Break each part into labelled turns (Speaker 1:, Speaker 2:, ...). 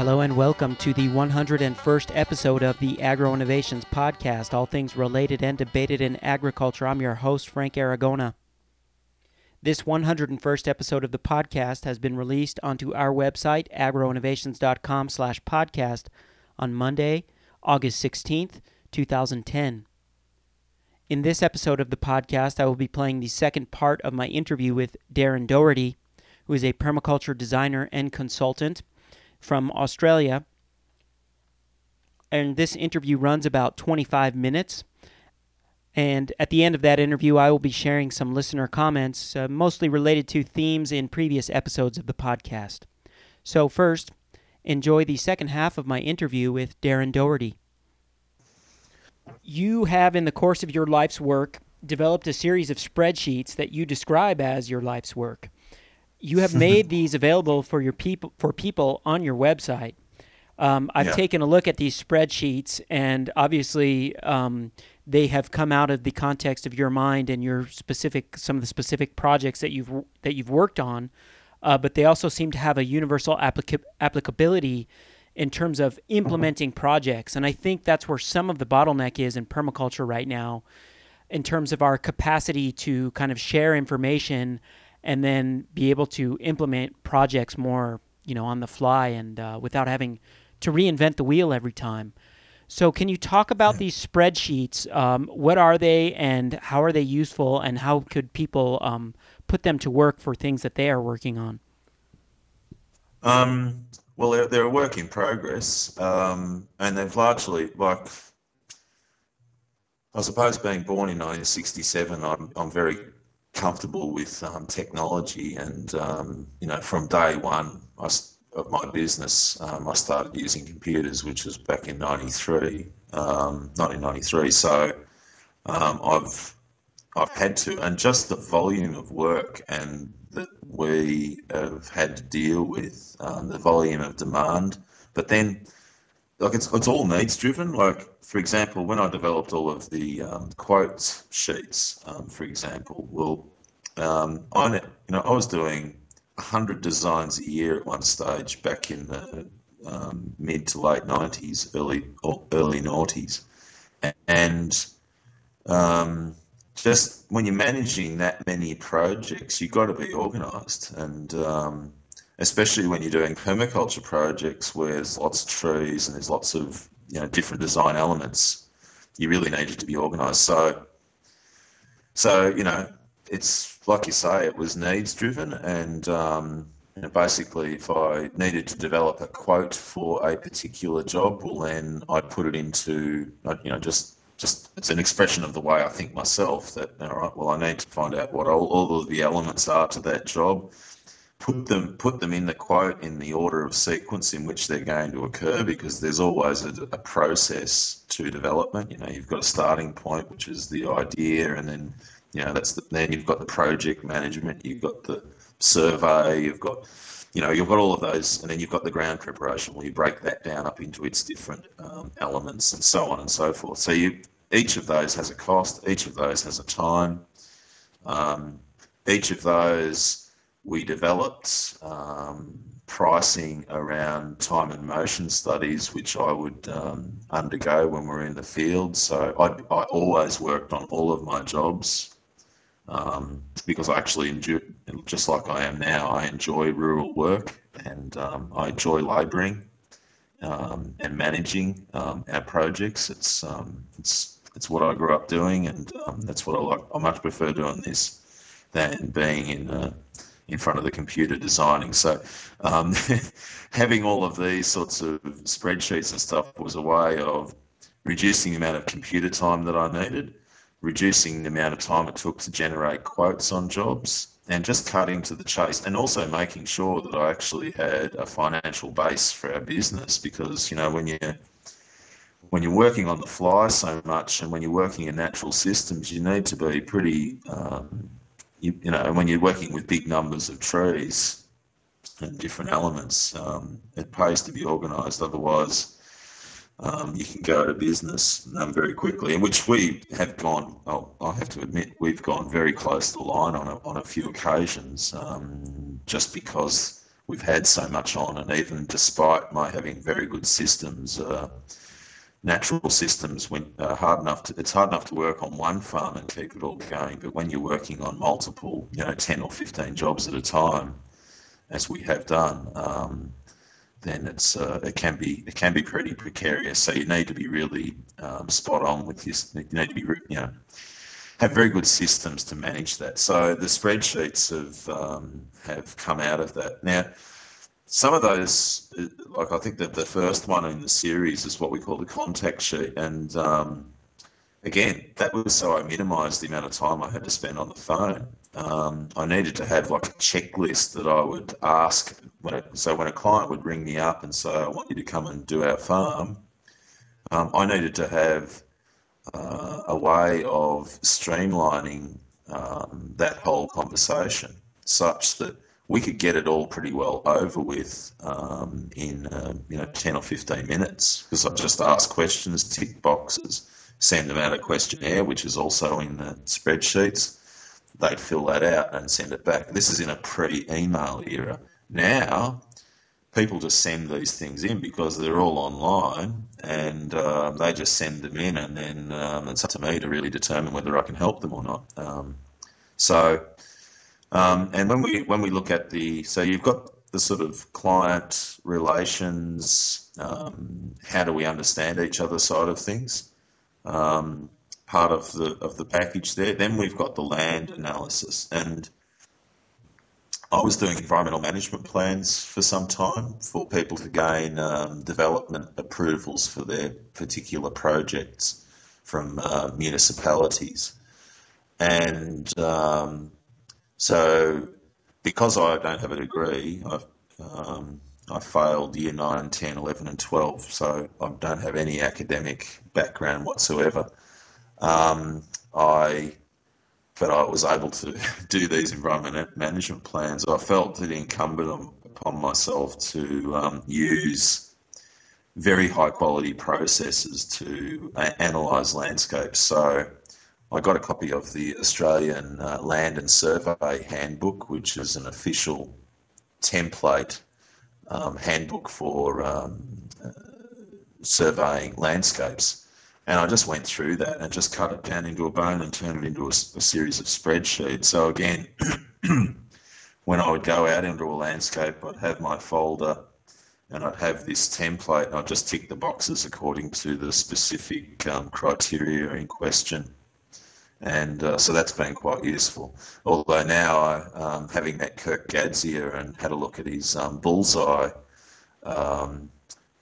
Speaker 1: Hello and welcome to the 101st episode of the Agro Innovations Podcast, all things related and debated in agriculture. I'm your host, Frank Aragona. This 101st episode of the podcast has been released onto our website, agroinnovations.com slash podcast, on Monday, August 16th, 2010. In this episode of the podcast, I will be playing the second part of my interview with Darren Doherty, who is a permaculture designer and consultant from Australia. And this interview runs about 25 minutes. And at the end of that interview, I will be sharing some listener comments, uh, mostly related to themes in previous episodes of the podcast. So, first, enjoy the second half of my interview with Darren Doherty. You have, in the course of your life's work, developed a series of spreadsheets that you describe as your life's work you have made these available for your people for people on your website. Um, I've yeah. taken a look at these spreadsheets, and obviously, um, they have come out of the context of your mind and your specific some of the specific projects that you've that you've worked on. Uh, but they also seem to have a universal applica- applicability in terms of implementing projects, and I think that's where some of the bottleneck is in permaculture right now, in terms of our capacity to kind of share information and then be able to implement projects more, you know, on the fly and uh, without having to reinvent the wheel every time. So, can you talk about these spreadsheets? Um, what are they, and how are they useful, and how could people um, put them to work for things that they are working on?
Speaker 2: Um, well, they're, they're, a work in progress, um, and they've largely like. I suppose being born in 1967, I'm, I'm very comfortable with um, technology, and um, you know, from day one I, of my business, um, I started using computers, which was back in '93, 1993. Um, so um, I've I've had to, and just the volume of work and that we have had to deal with, um, the volume of demand, but then like it's it's all needs driven. Like for example, when I developed all of the um, quotes sheets, um, for example, well, um, I you know I was doing hundred designs a year at one stage back in the um, mid to late nineties, early early noughties, and um, just when you're managing that many projects, you've got to be organised and um, especially when you're doing permaculture projects where there's lots of trees and there's lots of you know different design elements, you really need it to be organised. So, so you know, it's like you say, it was needs driven, and um, you know, basically, if I needed to develop a quote for a particular job, well, then I'd put it into you know just just it's an expression of the way I think myself that all right, well, I need to find out what all, all of the elements are to that job put them put them in the quote in the order of sequence in which they're going to occur because there's always a, a, process to development. You know, you've got a starting point, which is the idea, and then you know that's the, then you've got the project management, you've got the survey, you've got you know you've got all of those, and then you've got the ground preparation where you break that down up into its different um, elements and so on and so forth. So you each of those has a cost, each of those has a time, um, each of those we developed um, pricing around time and motion studies, which I would um, undergo when we're in the field. So I, I, always worked on all of my jobs um, because I actually enjoy, just like I am now, I enjoy rural work and um, I enjoy labouring um, and managing um, our projects. It's it's it's what I grew up doing, and that's what I like. I much prefer doing this than being in. Uh, in front of the computer designing. So um, having all of these sorts of spreadsheets and stuff was a way of reducing the amount of computer time that I needed, reducing the amount of time it took to generate quotes on jobs, and just cutting to the chase, and also making sure that I actually had a financial base for our business. Because you know when you're when you're working on the fly so much, and when you're working in natural systems, you need to be pretty um, you, you know, when you're working with big numbers of trees and different elements, um, it pays to be organised. Otherwise, um, you can go out of business um, very quickly, and which we have gone. Well, I have to admit, we've gone very close to the line on a, on a few occasions, um, just because we've had so much on, and even despite my having very good systems, uh, natural systems, when uh, hard enough to, it's hard enough to work on one farm and keep it all going. But when you're working on multiple, you know, ten or fifteen jobs at a time, as we have done, um, then it's uh, it can be it can be pretty precarious. So you need to be really um, spot on with this. You need to be you know have very good systems to manage that. So the spreadsheets have um, have come out of that. Now, some of those, like I think that the first one in the series is what we call the contact sheet, and um, again, that was so I minimised the amount of time I had to spend on the phone. Um, I needed to have like a checklist that I would ask. When it, so when a client would ring me up and say, "I want you to come and do our farm," um, I needed to have uh, a way of streamlining um, that whole conversation such that we could get it all pretty well over with um, in uh, you know 10 or 15 minutes because I just ask questions, tick boxes, send them out a questionnaire, which is also in the spreadsheets. They'd fill that out and send it back. This is in a pre-email era. Now people just send these things in because they're all online and uh, they just send them in and then um, it's up to me to really determine whether I can help them or not. Um, so, um, and when we when we look at the so you've got the sort of client relations, um, how do we understand each other side of things, um, part of the of the package there. Then we've got the land analysis and I was doing environmental management plans for some time for people to gain um, development approvals for their particular projects from uh, municipalities. And um, so, because I don't have a degree, I've, um, I failed year 9, 10, 11, and 12, so I don't have any academic background whatsoever. Um, I but I was able to do these environment management plans. I felt it incumbent upon myself to um, use very high quality processes to uh, analyse landscapes. So I got a copy of the Australian uh, Land and Survey Handbook, which is an official template um, handbook for um, uh, surveying landscapes. And I just went through that and just cut it down into a bone and turned it into a, a series of spreadsheets. So again, when I would go out into a landscape, I'd have my folder and I'd have this template and I'd just tick the boxes according to the specific um, criteria in question. And uh, so that's been quite useful. Although now, um, having met Kirk Gadzia and had a look at his um, Bullseye um,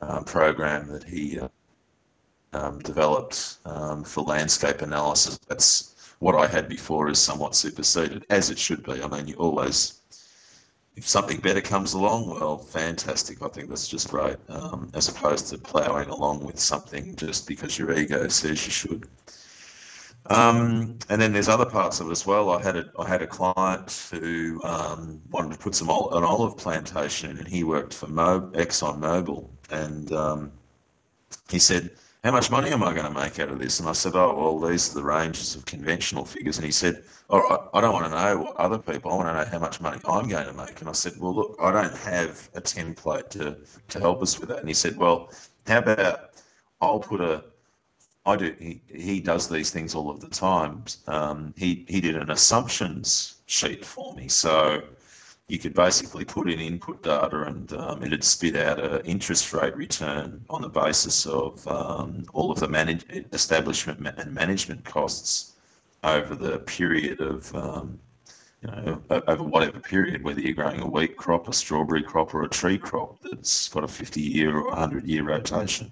Speaker 2: uh, program that he uh, developed um, for landscape analysis. That's what I had before is somewhat superseded, as it should be. I mean, you always, if something better comes along, well, fantastic. I think that's just great, um, as opposed to ploughing along with something just because your ego says you should. Um, and then there's other parts of it as well. I had a I had a client who um, wanted to put some ol- an olive plantation, and he worked for Mo- Exxon Mobil, and um, he said how much money am I going to make out of this? And I said, oh, well, these are the ranges of conventional figures. And he said, oh, I don't want to know what other people, I want to know how much money I'm going to make. And I said, well, look, I don't have a template to, to help us with that. And he said, well, how about I'll put a, I do, he, he does these things all of the time. Um, he, he did an assumptions sheet for me. So you could basically put in input data and um, it'd spit out an interest rate return on the basis of um, all of the manage- establishment and management costs over the period of, um, you know, over whatever period, whether you're growing a wheat crop, a strawberry crop, or a tree crop that's got a 50 year or 100 year rotation.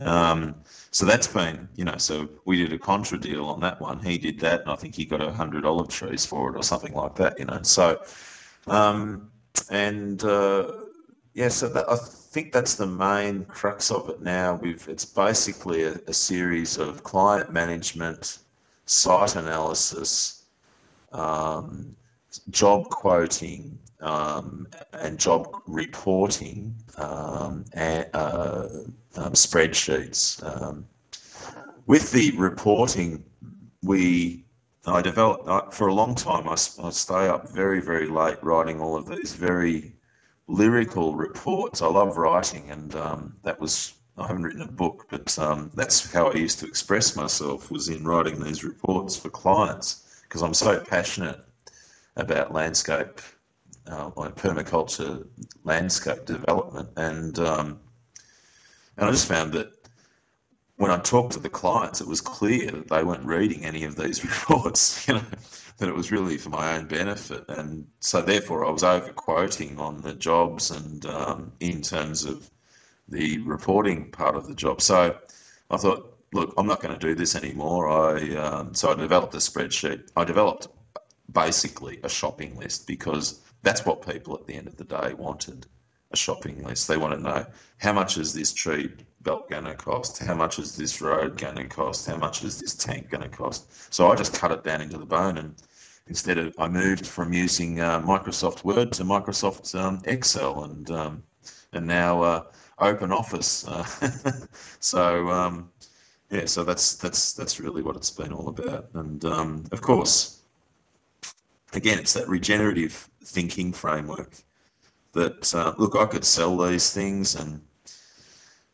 Speaker 2: Um, so that's been, you know, so we did a contra deal on that one. He did that, and I think he got a hundred olive trees for it or something like that, you know. So um, and uh, yeah, so that, I think that's the main crux of it now. We've it's basically a, a series of client management, site analysis, um, job quoting, um, and job reporting, um, and uh, um, spreadsheets. Um, with the reporting, we I developed I, for a long time. I, I stay up very, very late writing all of these very lyrical reports. I love writing, and um, that was I haven't written a book, but um, that's how I used to express myself was in writing these reports for clients because I'm so passionate about landscape, uh, like permaculture landscape development, and um, and I just found that when I talked to the clients, it was clear that they weren't reading any of these reports. You know, that it was really for my own benefit, and so therefore I was over quoting on the jobs and um, in terms of the reporting part of the job. So I thought, look, I'm not going to do this anymore. I um, so I developed a spreadsheet. I developed basically a shopping list because that's what people at the end of the day wanted a shopping list. They want to know how much is this tree belt going to cost? How much is this road going to cost? How much is this tank going to cost? So I just cut it down into the bone and instead of I moved from using uh, Microsoft Word to Microsoft um, Excel and um, and now uh, Open Office. Uh, so um, yeah, so that's that's that's really what it's been all about. And um, of course, again, it's that regenerative thinking framework that uh, look, I could sell these things, and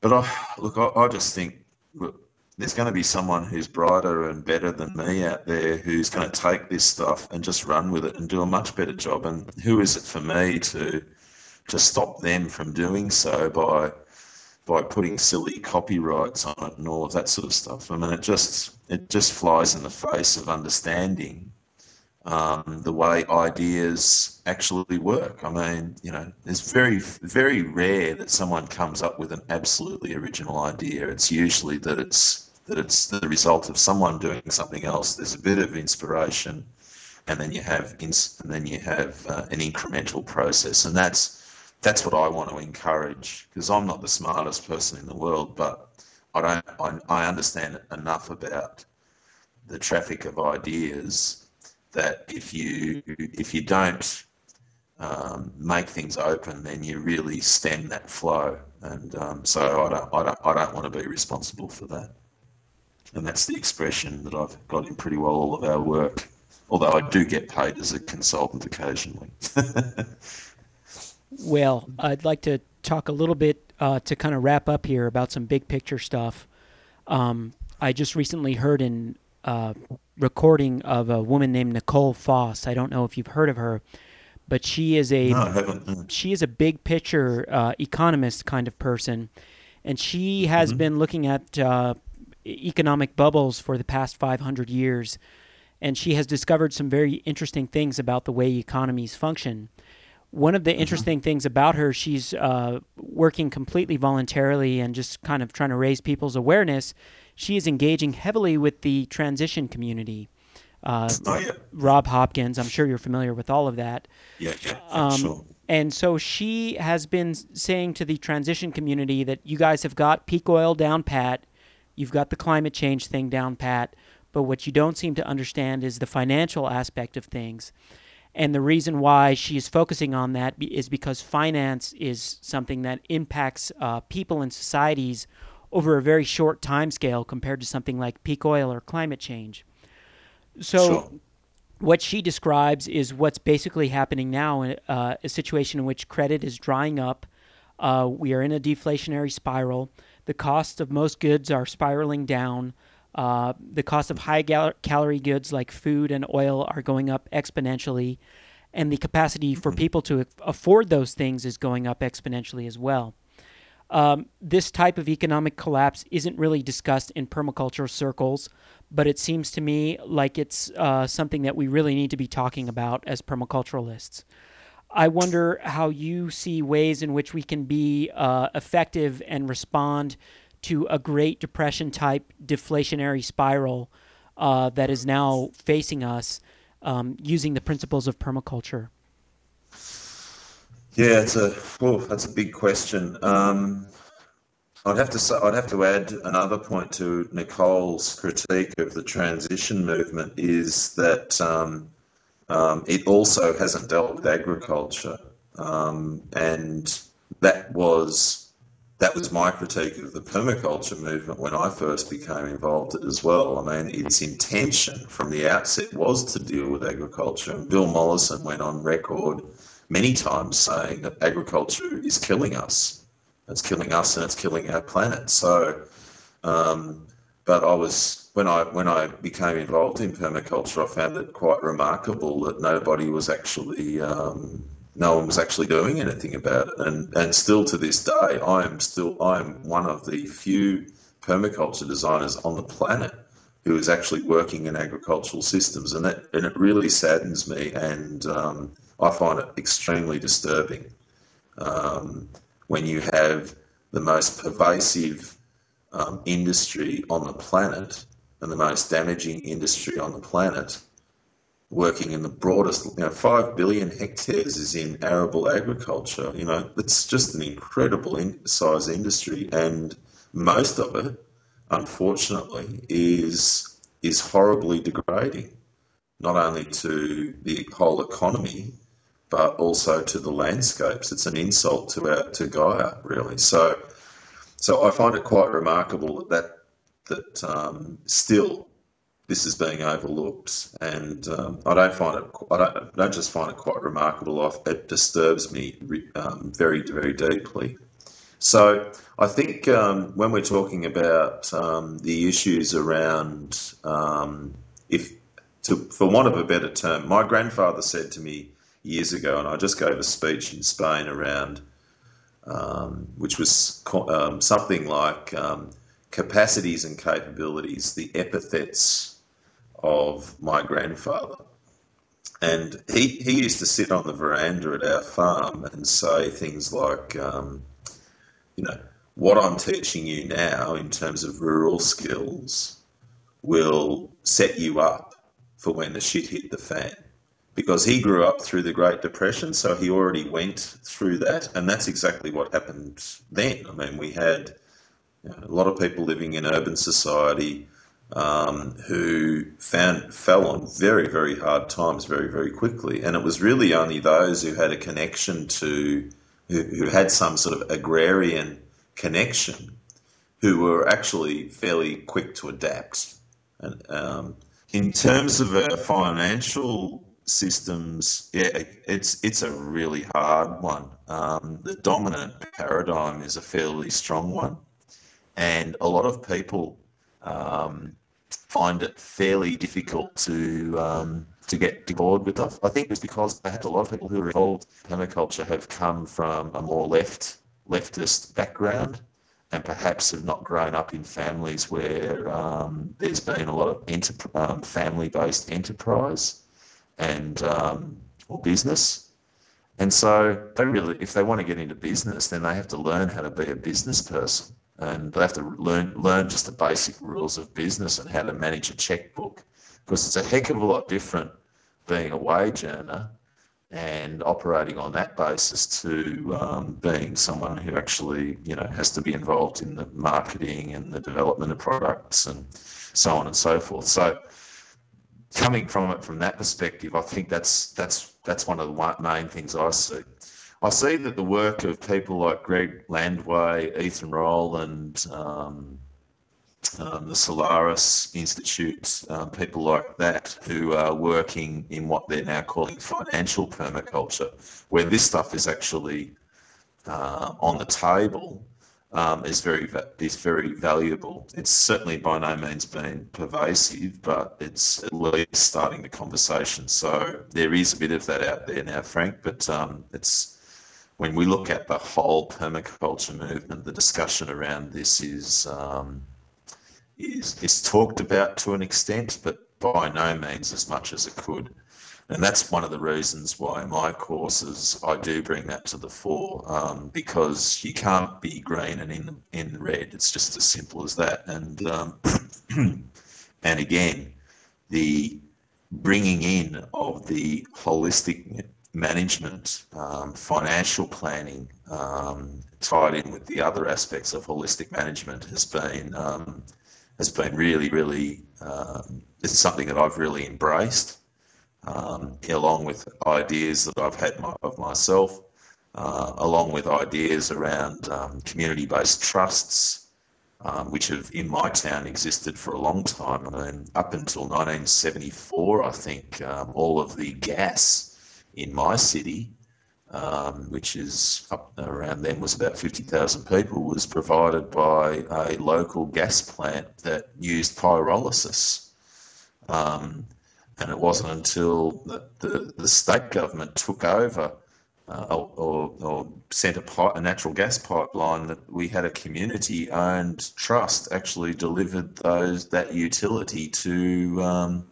Speaker 2: but I look, I, I just think look, there's going to be someone who's brighter and better than me out there who's going to take this stuff and just run with it and do a much better job. And who is it for me to to stop them from doing so by by putting silly copyrights on it and all of that sort of stuff. I mean, it just it just flies in the face of understanding um, the way ideas actually work. I mean, you know, it's very very rare that someone comes up with an absolutely original idea. It's usually that it's that it's the result of someone doing something else. There's a bit of inspiration, and then you have ins- and then you have uh, an incremental process, and that's that's what I want to encourage because I'm not the smartest person in the world, but I don't I, I understand enough about the traffic of ideas that if you if you don't um, make things open, then you really stem that flow. And um, so I don't, I don't I don't want to be responsible for that. And that's the expression that I've got in pretty well all of our work. Although I do get paid as a consultant occasionally.
Speaker 1: Well, I'd like to talk a little bit uh, to kind of wrap up here about some big picture stuff. Um, I just recently heard in uh, recording of a woman named Nicole Foss. I don't know if you've heard of her, but she is a
Speaker 2: no,
Speaker 1: she is a big picture uh, economist kind of person, and she has mm-hmm. been looking at uh, economic bubbles for the past 500 years, and she has discovered some very interesting things about the way economies function one of the mm-hmm. interesting things about her, she's uh, working completely voluntarily and just kind of trying to raise people's awareness. She is engaging heavily with the transition community. Uh,
Speaker 2: oh, yeah.
Speaker 1: Rob Hopkins, I'm sure you're familiar with all of that.
Speaker 2: Yeah, yeah, um, sure.
Speaker 1: And so she has been saying to the transition community that you guys have got peak oil down pat, you've got the climate change thing down pat, but what you don't seem to understand is the financial aspect of things. And the reason why she is focusing on that is because finance is something that impacts uh, people and societies over a very short time scale compared to something like peak oil or climate change. So, sure. what she describes is what's basically happening now uh, a situation in which credit is drying up. Uh, we are in a deflationary spiral. The costs of most goods are spiraling down. Uh, the cost of high gal- calorie goods like food and oil are going up exponentially, and the capacity for mm-hmm. people to afford those things is going up exponentially as well. Um, this type of economic collapse isn't really discussed in permaculture circles, but it seems to me like it's uh, something that we really need to be talking about as permaculturalists. I wonder how you see ways in which we can be uh, effective and respond to a Great Depression type deflationary spiral uh, that is now facing us um, using the principles of permaculture?
Speaker 2: Yeah, it's a that's a big question. Um, I'd have to say, I'd have to add another point to Nicole's critique of the transition movement is that um, um, it also hasn't dealt with agriculture, um, and that was that was my critique of the permaculture movement when I first became involved as well. I mean, its intention from the outset was to deal with agriculture. And Bill Mollison went on record many times saying that agriculture is killing us. It's killing us and it's killing our planet. So, um, but I was when I when I became involved in permaculture, I found it quite remarkable that nobody was actually um, no one was actually doing anything about it. And and still to this day, I am still I am one of the few permaculture designers on the planet who is actually working in agricultural systems, and that and it really saddens me, and um, I find it extremely disturbing um, when you have the most pervasive um, industry on the planet and the most damaging industry on the planet working in the broadest, you know, 5 billion hectares is in arable agriculture. You know, it's just an incredible in- size industry. And most of it, unfortunately, is, is horribly degrading, not only to the whole economy, but also to the landscapes. It's an insult to our, to Gaia, really. So, so I find it quite remarkable that that um, still this is being overlooked, and um, I don't find it. I don't, I don't, just find it quite remarkable. It disturbs me um, very, very deeply. So I think um, when we're talking about um, the issues around, um, if to, for want of a better term, my grandfather said to me years ago, and I just gave a speech in Spain around, um, which was something like capacities and capabilities, the epithets of my grandfather. And he, he used to sit on the veranda at our farm and say things like, um, you know, what I'm teaching you now in terms of rural skills will set you up for when the shit hit the fan. Because he grew up through the Great Depression, so he already went through that, and that's exactly what happened then. I mean, we had a lot of people living in urban society um, who found fell on very very hard times very very quickly, and it was really only those who had a connection to who, who had some sort of agrarian connection who were actually fairly quick to adapt. And um, in terms of our financial systems, yeah, it's it's a really hard one. Um, the dominant paradigm is a fairly strong one and a lot of people um, find it fairly difficult to um, to get bored with us. I think it's because I perhaps a lot of people who are involved in permaculture have come from a more left leftist background and perhaps have not grown up in families where um, there's been a lot of um, family-based enterprise and um, or business. And so they really, if they want to get into business, then they have to learn how to be a business person and they have to learn learn just the basic rules of business and how to manage a checkbook because it's a heck of a lot different being a wage earner and operating on that basis to um, being someone who actually you know has to be involved in the marketing and the development of products and so on and so forth. So coming from it from that perspective i think that's that's that's one of the main things i see. I see that the work of people like Greg Landua, Ethan Roland, and um, um, the Solaris Institute, um, people like that who are working in what they're now calling financial permaculture, where this stuff is actually uh, on the table, um, is very is very valuable. It's certainly by no means been pervasive, but it's at least starting the conversation. So there is a bit of that out there now, Frank, but um, it's when we look at the whole permaculture movement, the discussion around this is um, is, is talked about to an extent, but by no means as much as it could. And that's one of the reasons why my courses I do bring that to the fore um, because you can't be green and in in red. It's just as simple as that. And um, and again, the bringing in of the holistic management, um, financial planning, um, tied in with the other aspects of holistic management has been um, has been really, really um, it's something that I've really embraced, um, along with ideas that I've had my, of myself, uh, along with ideas around um, community-based trusts. which have in my town existed for a long time. Mean, up until 1974, I think all of the gas in my city um, which is up around then was about 50,000 people, was provided by a local gas plant that used pyrolysis. Um, and it wasn't until the, the, the state government took over uh, or, or, sent a, pipe, a, natural gas pipeline that we had a community owned trust actually delivered those that utility to um,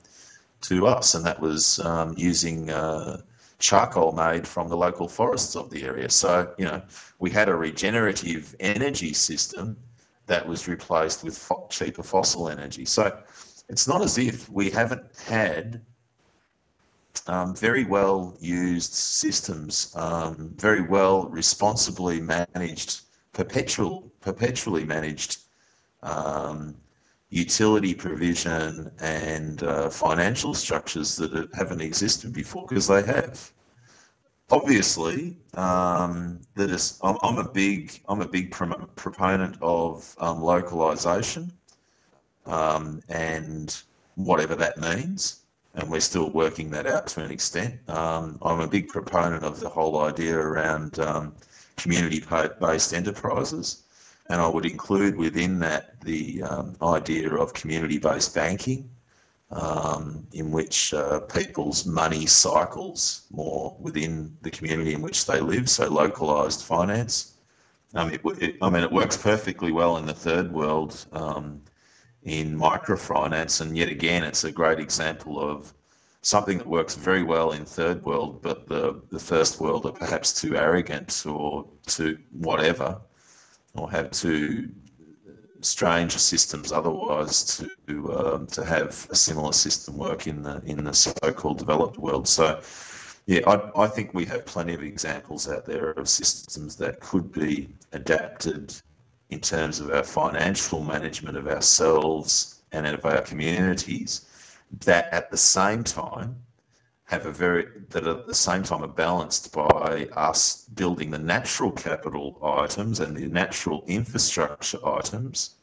Speaker 2: to us, and that was um, using uh, charcoal made from the local forests of the area. So you know we had a regenerative energy system that was replaced with fo- cheaper fossil energy. So it's not as if we haven't had um, very well used systems, um, very well responsibly managed, perpetual, perpetually managed um, utility provision and uh, financial structures that haven't existed before because they have. Obviously, um, that is, I'm, I'm, a big I'm a big proponent of um, localization um, and whatever that means and we're still working that out to an extent. Um, I'm a big proponent of the whole idea around um, community-based enterprises, and I would include within that the um, idea of community-based banking, um, in which uh, people's money cycles more within the community in which they live, so localized finance. Um, it, it, I mean, it works perfectly well in the third world um, in microfinance. And yet again, it's a great example of something that works very well in third world, but the, the first world are perhaps too arrogant or too whatever, or have too strange systems otherwise to um, to have a similar system work in the in the so-called developed world. So, yeah, I, I think we have plenty of examples out there of systems that could be adapted in terms of our financial management of ourselves and of our communities that at the same time have a very that at the same time are balanced by us building the natural capital items and the natural infrastructure items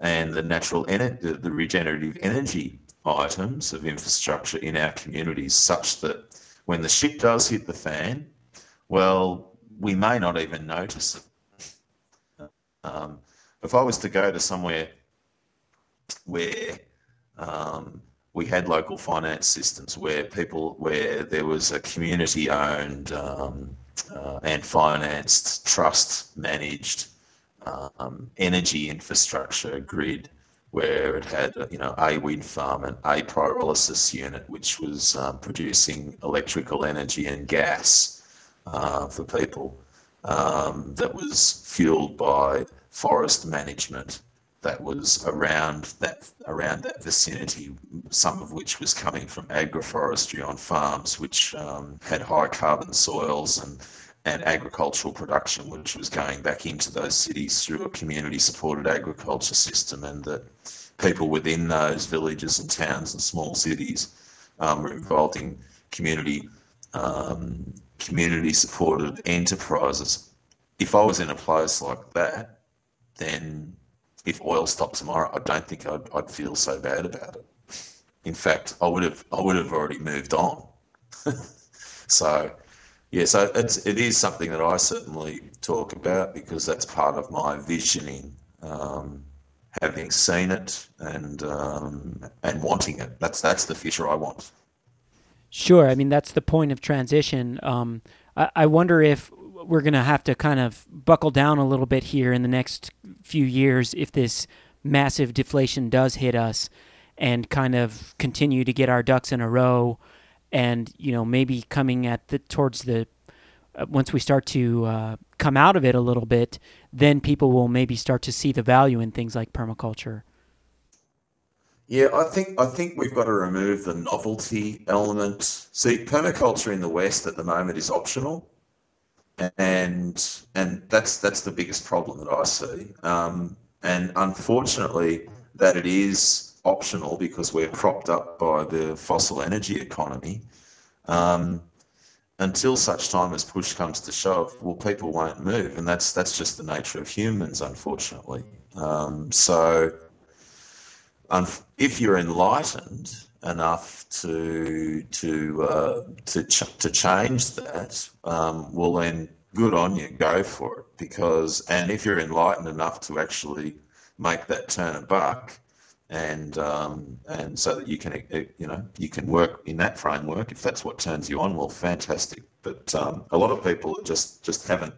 Speaker 2: and the natural the regenerative energy items of infrastructure in our communities such that when the shit does hit the fan well we may not even notice it. Um, if I was to go to somewhere where um, we had local finance systems where people, where there was a community owned um, uh, and financed, trust managed um, energy infrastructure grid, where it had, you know, a wind farm and a pyrolysis unit, which was um, producing electrical energy and gas uh, for people um, that was fueled by forest management that was around that around that vicinity, some of which was coming from agroforestry on farms which um, had high carbon soils and and agricultural production, which was going back into those cities through a community supported agriculture system, and that people within those villages and towns and small cities um, were involved in community um, community supported enterprises. If I was in a place like that, then if oil stopped tomorrow, I don't think I'd, I'd feel so bad about it. In fact, I would have I would have already moved on. so, yeah, so it's it is something that I certainly talk about because that's part of my visioning, um, having seen it and um, and wanting it. That's that's the future I want.
Speaker 1: Sure. I mean, that's the point of transition. Um, I, I wonder if we're going to have to kind of buckle down a little bit here in the next few years if this massive deflation does hit us and kind of continue to get our ducks in a row and you know maybe coming at the towards the uh, once we start to uh, come out of it a little bit then people will maybe start to see the value in things like permaculture
Speaker 2: yeah, I think I think we've got to remove the novelty element. See, permaculture in the West at the moment is optional, and and that's that's the biggest problem that I see. Um, and unfortunately, that it is optional because we're propped up by the fossil energy economy. Um, until such time as push comes to shove, well, people won't move, and that's that's just the nature of humans, unfortunately. Um, so if you're enlightened enough to to uh, to ch- to change that, um, well then good on you, go for it. Because and if you're enlightened enough to actually make that turn a buck, and um, and so that you can you know you can work in that framework if that's what turns you on. Well, fantastic. But um, a lot of people just just haven't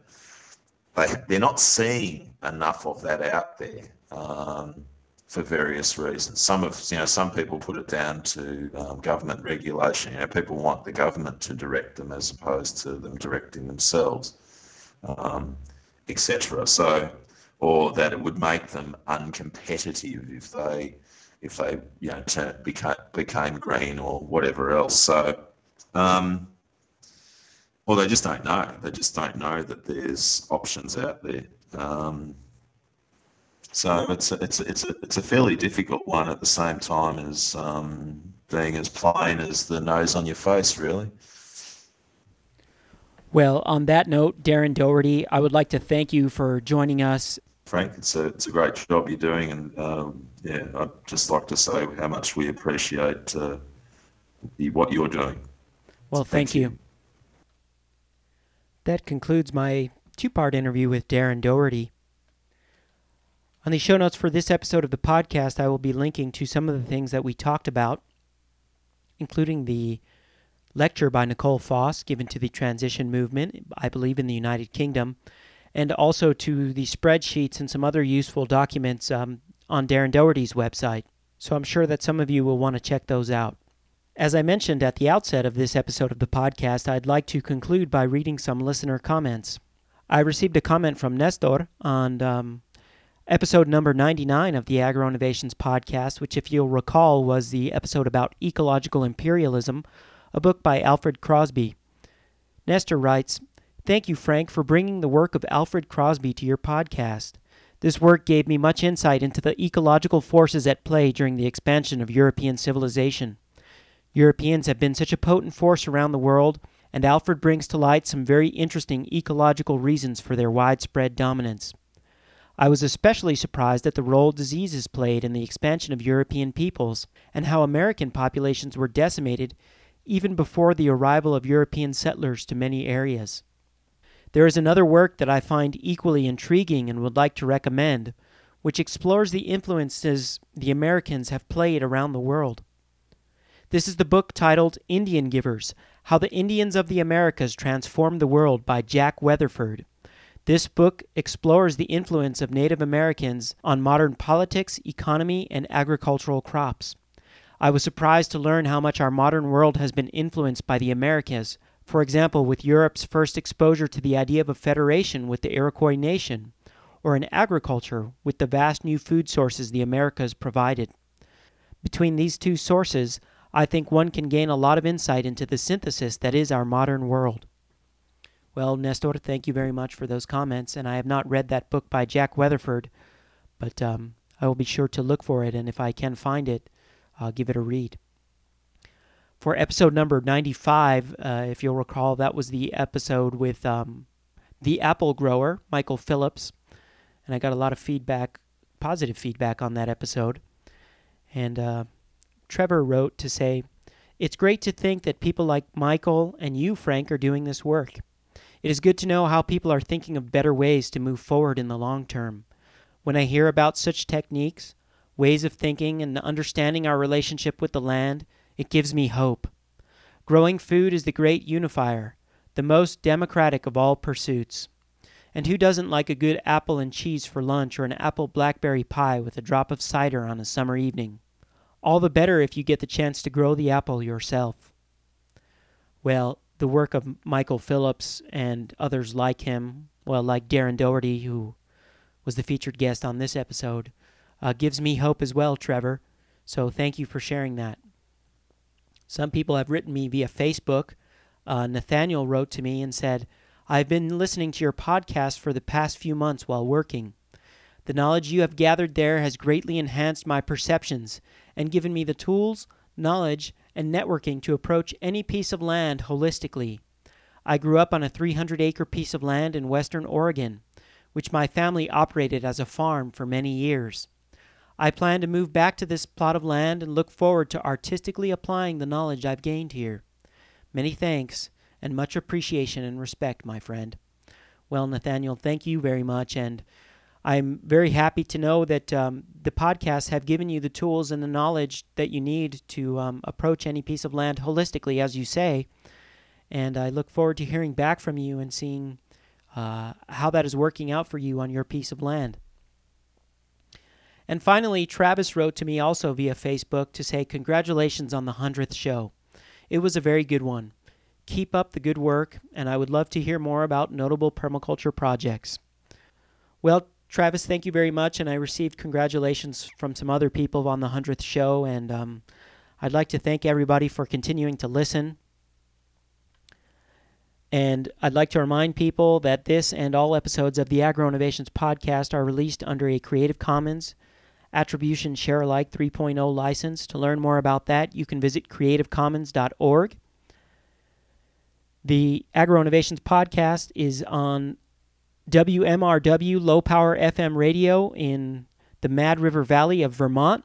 Speaker 2: they they're not seeing enough of that out there um, for various reasons. Some of you know some people put it down to um, government regulation. You know, people want the government to direct them as opposed to them directing themselves, um, etc. So, or that it would make them uncompetitive if they if they you know became became green or whatever else. So. Um, well, they just don't know. They just don't know that there's options out there. Um, so it's a, it's a, it's a, it's a fairly difficult one at the same time as um, being as plain as the nose on your face, really.
Speaker 1: Well, on that note, Darren Doherty, I would like to thank you for joining us.
Speaker 2: Frank, it's a, it's a great job you're doing, and um, yeah, I'd just like to say how much we appreciate uh, what you're doing.
Speaker 1: Well, thank, thank you. you. That concludes my two part interview with Darren Doherty. On the show notes for this episode of the podcast, I will be linking to some of the things that we talked about, including the lecture by Nicole Foss given to the transition movement, I believe in the United Kingdom, and also to the spreadsheets and some other useful documents um, on Darren Doherty's website. So I'm sure that some of you will want to check those out. As I mentioned at the outset of this episode of the podcast, I'd like to conclude by reading some listener comments. I received a comment from Nestor on um, episode number 99 of the Agro Innovations podcast, which, if you'll recall, was the episode about ecological imperialism, a book by Alfred Crosby. Nestor writes Thank you, Frank, for bringing the work of Alfred Crosby to your podcast. This work gave me much insight into the ecological forces at play during the expansion of European civilization. Europeans have been such a potent force around the world, and Alfred brings to light some very interesting ecological reasons for their widespread dominance. I was especially surprised at the role diseases played in the expansion of European peoples, and how American populations were decimated even before the arrival of European settlers to many areas. There is another work that I find equally intriguing and would like to recommend, which explores the influences the Americans have played around the world. This is the book titled Indian Givers How the Indians of the Americas Transformed the World by Jack Weatherford. This book explores the influence of Native Americans on modern politics, economy, and agricultural crops. I was surprised to learn how much our modern world has been influenced by the Americas, for example, with Europe's first exposure to the idea of a federation with the Iroquois nation, or in agriculture with the vast new food sources the Americas provided. Between these two sources, I think one can gain a lot of insight into the synthesis that is our modern world. Well, Nestor, thank you very much for those comments, and I have not read that book by Jack Weatherford, but um, I will be sure to look for it, and if I can find it, I'll give it a read. For episode number 95, uh, if you'll recall, that was the episode with um, the apple grower, Michael Phillips, and I got a lot of feedback, positive feedback on that episode. And uh, Trevor wrote to say, It's great to think that people like Michael and you, Frank, are doing this work. It is good to know how people are thinking of better ways to move forward in the long term. When I hear about such techniques, ways of thinking, and understanding our relationship with the land, it gives me hope. Growing food is the great unifier, the most democratic of all pursuits. And who doesn't like a good apple and cheese for lunch or an apple blackberry pie with a drop of cider on a summer evening? all the better if you get the chance to grow the apple yourself. Well, the work of Michael Phillips and others like him, well, like Darren Doherty, who was the featured guest on this episode, uh, gives me hope as well, Trevor. So thank you for sharing that. Some people have written me via Facebook. Uh, Nathaniel wrote to me and said, I've been listening to your podcast for the past few months while working. The knowledge you have gathered there has greatly enhanced my perceptions and given me the tools, knowledge, and networking to approach any piece of land holistically. I grew up on a 300 acre piece of land in western Oregon, which my family operated as a farm for many years. I plan to move back to this plot of land and look forward to artistically applying the knowledge I've gained here. Many thanks and much appreciation and respect, my friend. Well, Nathaniel, thank you very much, and I'm very happy to know that um, the podcasts have given you the tools and the knowledge that you need to um, approach any piece of land holistically, as you say. And I look forward to hearing back from you and seeing uh, how that is working out for you on your piece of land. And finally, Travis wrote to me also via Facebook to say, Congratulations on the 100th show. It was a very good one. Keep up the good work, and I would love to hear more about notable permaculture projects. Well, Travis, thank you very much. And I received congratulations from some other people on the 100th show. And um, I'd like to thank everybody for continuing to listen. And I'd like to remind people that this and all episodes of the Agro Innovations podcast are released under a Creative Commons Attribution Share Alike 3.0 license. To learn more about that, you can visit creativecommons.org. The Agro Innovations podcast is on WMRW low power FM radio in the Mad River Valley of Vermont.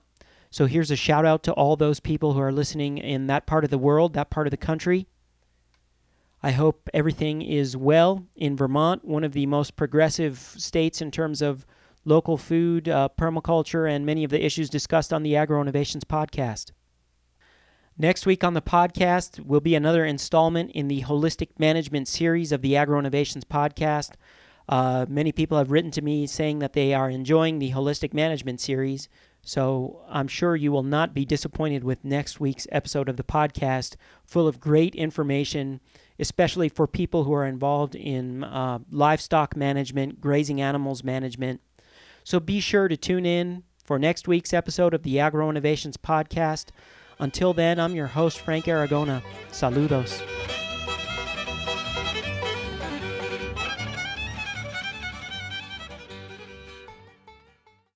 Speaker 1: So here's a shout out to all those people who are listening in that part of the world, that part of the country. I hope everything is well in Vermont, one of the most progressive states in terms of local food, uh, permaculture, and many of the issues discussed on the Agro Innovations podcast. Next week on the podcast will be another installment in the holistic management series of the Agro Innovations podcast. Uh, many people have written to me saying that they are enjoying the holistic management series. So I'm sure you will not be disappointed with next week's episode of the podcast, full of great information, especially for people who are involved in uh, livestock management, grazing animals management. So be sure to tune in for next week's episode of the Agro Innovations podcast. Until then, I'm your host, Frank Aragona. Saludos.